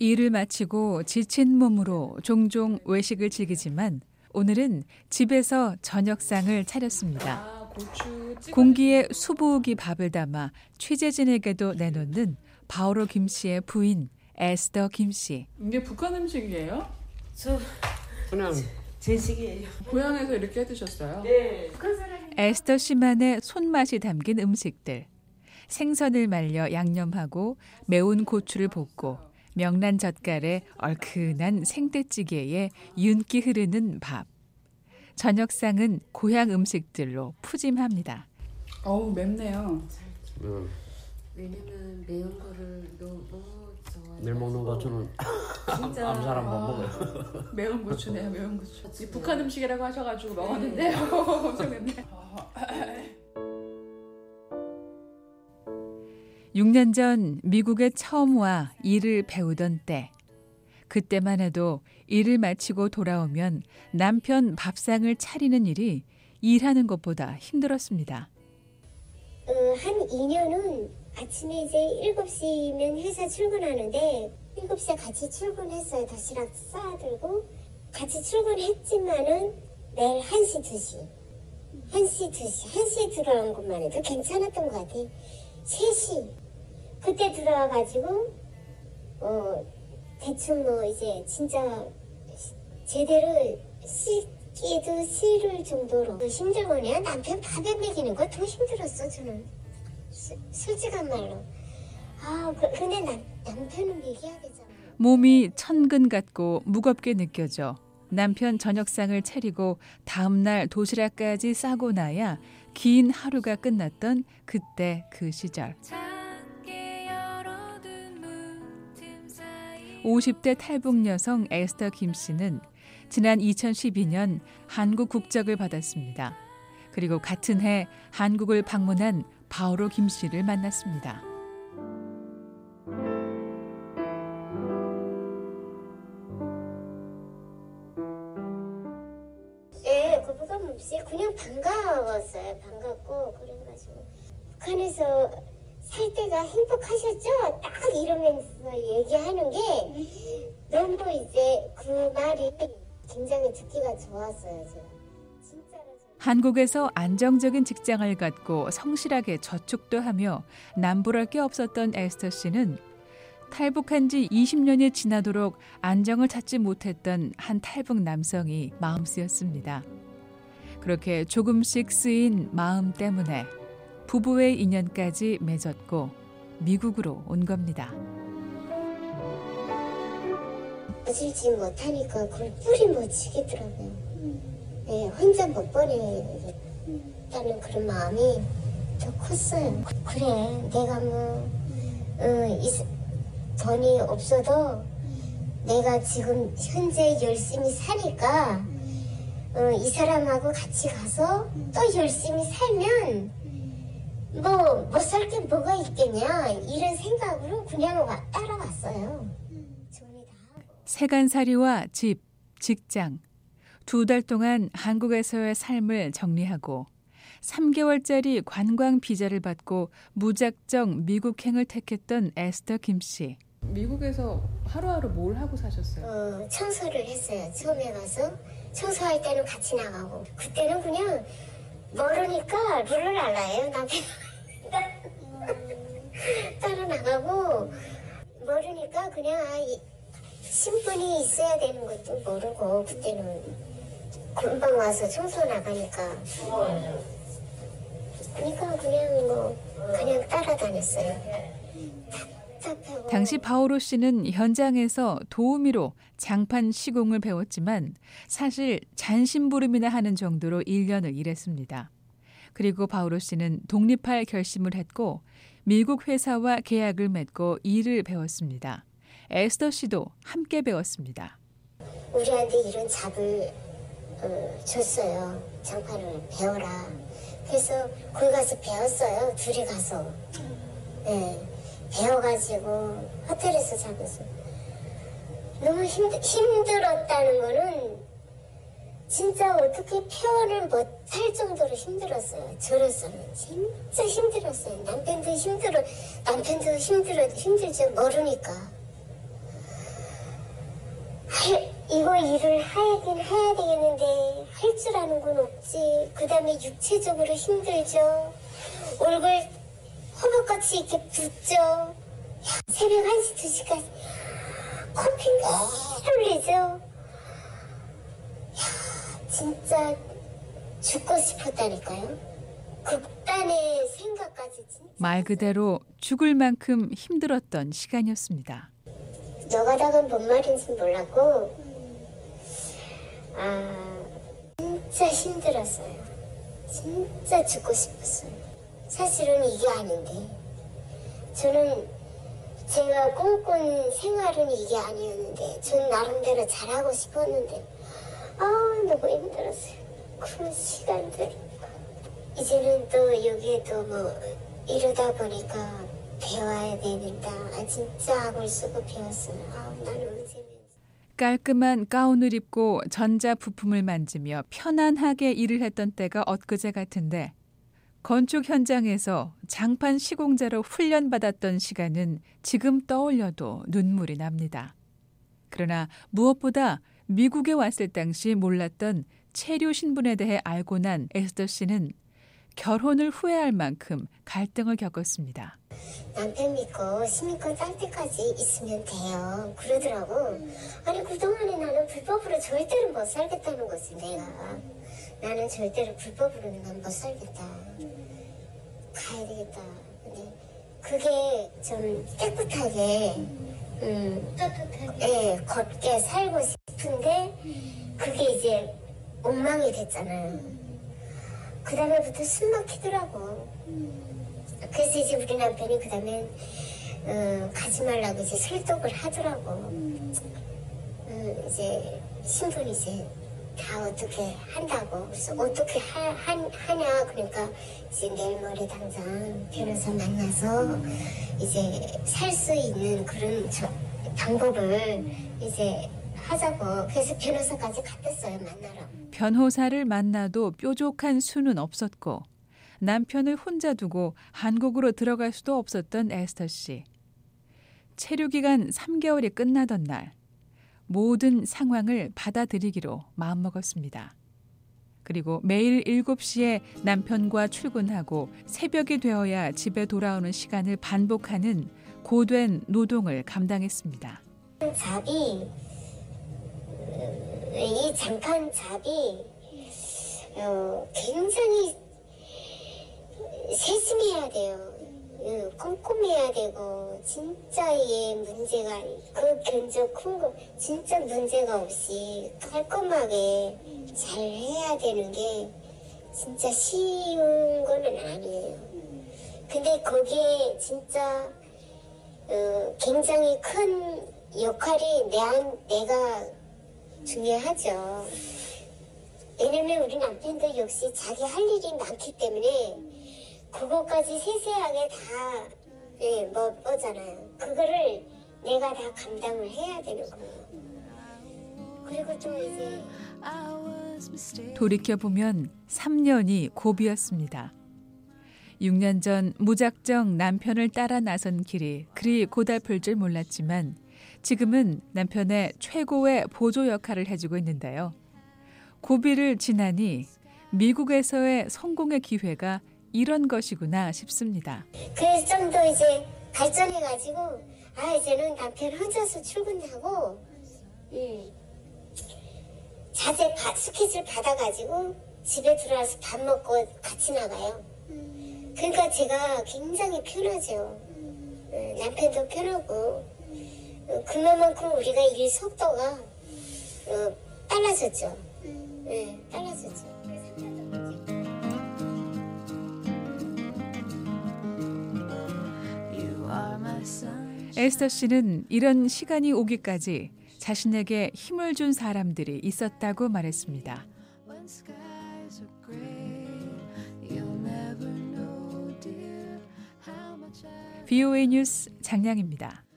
일을 마치고 지친 몸으로 종종 외식을 즐기지만 오늘은 집에서 저녁상을 차렸습니다. 아, 공기에 수부우기 밥을 담아 취재진에게도 내놓는 바오로 김 씨의 부인 에스더 김 씨. 이게 북한 음식이에요? 저 그냥 제식이에요. 고향에서 이렇게 해 드셨어요? 네. 에스더 씨만의 손맛이 담긴 음식들. 생선을 말려 양념하고 매운 고추를 볶고 명란 젓갈에 얼큰한 생떼찌개에 윤기 흐르는 밥. 저녁상은 고향 음식들로 푸짐합니다. 어우 맵네요. 어, 왜냐면 매운 거를 너무 좋아해요. 내일 먹는 거 저는 진짜 아무 사람 못 아. 먹어요. 매운 고추네요, 매운 고추. 이 네. 북한 음식이라고 하셔가지고 먹었는데 엄청 맵네. 6년 전 미국에 처음 와 일을 배우던 때. 그때만 해도 일을 마치고 돌아오면 남편 밥상을 차리는 일이 일하는 것보다 힘들었습니다. 어, 한 2년은 아침에 이제 7시면 회사 출근하는데 7시에 같이 출근했어요. 도시락 싸들고 같이 출근했지만은 매일 1시, 2시 1시, 2시 1시에 들어간 것만 해도 괜찮았던 것 같아요. 3시 그때 들어와가지고 어 대충 뭐 이제 진짜 시- 제대로 씻기도 싫을 정도로 힘들거든요. 남편 밥에 먹이는 거 더 힘들었어 저는 수- 솔직한 말로 아 그, 근데 남, 남편은 먹여야 되잖아 몸이 천근 같고 무겁게 느껴져 남편 저녁상을 차리고 다음 날 도시락까지 싸고 나야 긴 하루가 끝났던 그때 그 시절. 50대 탈북 여성 에스터 김 씨는 지난 2012년 한국 국적을 받았습니다. 그리고 같은 해 한국을 방문한 바오로 김 씨를 만났습니다. 예, 그 부감 없이 그냥 반가웠어요. 반갑고 그래가지고 북한에서 살 때가 행복하셨죠? 딱 이러면서 얘기하는 게 너무 이제 그 말이 굉장히 듣기가 좋았어요. 제가 한국에서 안정적인 직장을 갖고 성실하게 저축도 하며 남부럴 게 없었던 에스터 씨는 탈북한 지 20년이 지나도록 안정을 찾지 못했던 한 탈북 남성이 마음 쓰였습니다. 그렇게 조금씩 쓰인 마음 때문에 부부의 인연까지 맺었고 미국으로 온 겁니다. 거질지 못하니까 그걸 뿌리 못 치겠더라고요. 예, 혼자 못 버리겠다는 그런 마음이 더 컸어요. 그래, 내가 뭐, 어, 돈이 없어도 내가 지금 현재 열심히 사니까 어, 이 사람하고 같이 가서 또 열심히 살면 뭐 못 살 게 뭐가 있겠냐 이런 생각으로 그냥 와, 따라왔어요. 세간살이와 집, 직장. 두 달 동안 한국에서의 삶을 정리하고 3개월짜리 관광 비자를 받고 무작정 미국행을 택했던 에스터 김 씨. 미국에서 하루하루 뭘 하고 사셨어요? 어, 청소를 했어요. 처음에 가서 청소할 때는 같이 나가고 그때는 그냥 모르니까 룰을 알아요. 남편 따라 나가고 모르니까 그냥 아, 이, 신분이 있어야 되는 것도 모르고 그때는 금방 와서 청소 나가니까 그러니까 그냥 뭐 그냥 따라다녔어요. 당시 바오로 씨는 현장에서 도우미로 장판 시공을 배웠지만 사실 잔심부름이나 하는 정도로 1년을 일했습니다. 그리고 바오로 씨는 독립할 결심을 했고 미국 회사와 계약을 맺고 일을 배웠습니다. 에스더 씨도 함께 배웠습니다. 우리한테 이런 잡을 어, 줬어요. 장판을 배워라. 그래서 거기 가서 배웠어요. 둘이 가서. 네. 배워가지고 호텔에서 자면서 너무 힘들, 힘들었다는 거는 진짜 어떻게 표현을 못 할 정도로 힘들었어요. 저로서는 진짜 힘들었어요. 남편도 힘들어, 남편도 힘들어 힘들죠 모르니까. 이거 일을 하긴 해야 되겠는데 할 줄 아는 건 없지. 그 다음에 육체적으로 힘들죠. 얼굴 같이 이렇게. 야, 새벽 1시, 2시까지 커피 매일 흘리죠. 야, 진짜 죽고 싶었다니까요. 극단의 생각까지 진짜. 말 그대로 죽을 만큼 힘들었던 시간이었습니다. 노가다가 뭔 말인지 몰랐고, 아, 진짜 힘들었어요. 진짜 죽고 싶었어요. 사실은 이게 아닌데, 저는 제가 꿈꾼 생활은 이게 아니었는데, 전 나름대로 잘하고 싶었는데, 아, 너무 힘들었어요. 그 시간들. 이제는 또 여기에도 뭐, 이러다 보니까 배워야 되는다. 아, 진짜 악을 쓰고 배웠어요. 아, 나는 언제 깔끔한 가운을 입고 전자 부품을 만지며 편안하게 일을 했던 때가 엊그제 같은데 건축 현장에서 장판 시공자로 훈련받았던 시간은 지금 떠올려도 눈물이 납니다. 그러나 무엇보다 미국에 왔을 당시 몰랐던 체류 신분에 대해 알고 난 에스더 씨는 결혼을 후회할 만큼 갈등을 겪었습니다. 남편 믿고 시민권 딸 때까지 있으면 돼요. 그러더라고. 아니 그동안에 나는 불법으로 절대로 못 살겠다는 거지 내가. 나는 절대로 불법으로는 난못 살겠다. 가야 되겠다. 근데 그게 좀 깨끗하게 음, 예, 걷게 살고 싶은데 그게 이제 엉망이 됐잖아요. 그 다음에부터 숨 막히더라고. 그래서 이제 우리 남편이 그 다음에 어, 가지 말라고 이제 설득을 하더라고. 어, 이제 신분 이제 다 어떻게 한다고. 어떻게 하, 하, 하 냐. 그러니까 이제 내일 모레 당장 변호사 만나서 이제 살 수 있는 그런 저, 방법을 이제 하자고. 그래서 변호사까지 갔댔어요, 만나러. 변호사를 만나도 뾰족한 수는 없었고 남편을 혼자 두고 한국으로 들어갈 수도 없었던 에스터 씨. 체류 기간 3개월이 끝나던 날 모든 상황을 받아들이기로 마음먹었습니다. 그리고 매일 7시에 남편과 출근하고 새벽이 되어야 집에 돌아오는 시간을 반복하는 고된 노동을 감당했습니다. 잡이 이 장판 잡이 어, 굉장히 세심해야 돼요. 어, 꼼꼼해야 되고 진짜 이게 문제가 그 견적 큰거 진짜 문제가 없이 깔끔하게 잘 해야 되는 게 진짜 쉬운 거는 아니에요. 근데 거기에 진짜 어, 굉장히 큰 역할이 내, 안, 내가 중요하죠. 왜냐면 우리 남편도 역시 자기 할 일이 많기 때문에 그것까지 세세하게 다 예, 뭐, 뭐잖아요. 그거를 내가 다 감당을 해야 되는 거예요. 그리고 또 이제 돌이켜보면 3년이 고비였습니다. 6년 전 무작정 남편을 따라 나선 길이 그리 고달플 줄 몰랐지만 지금은 남편의 최고의 보조 역할을 해주고 있는데요. 고비를 지나니 미국에서의 성공의 기회가 이런 것이구나 싶습니다. 그래서 좀 더 이제 발전해가지고 아 이제는 남편 혼자서 출근하고 음, 자제 바, 스케줄 받아가지고 집에 들어와서 밥 먹고 같이 나가요. 그러니까 제가 굉장히 편하죠. 음, 남편도 편하고 어, 그만큼 우리가 일 속도가 어, 빨라졌죠. 네, 빨라졌죠. 에스터 씨는 이런 시간이 오기까지 자신에게 힘을 준 사람들이 있었다고 말했습니다. VOA 뉴스 장량입니다.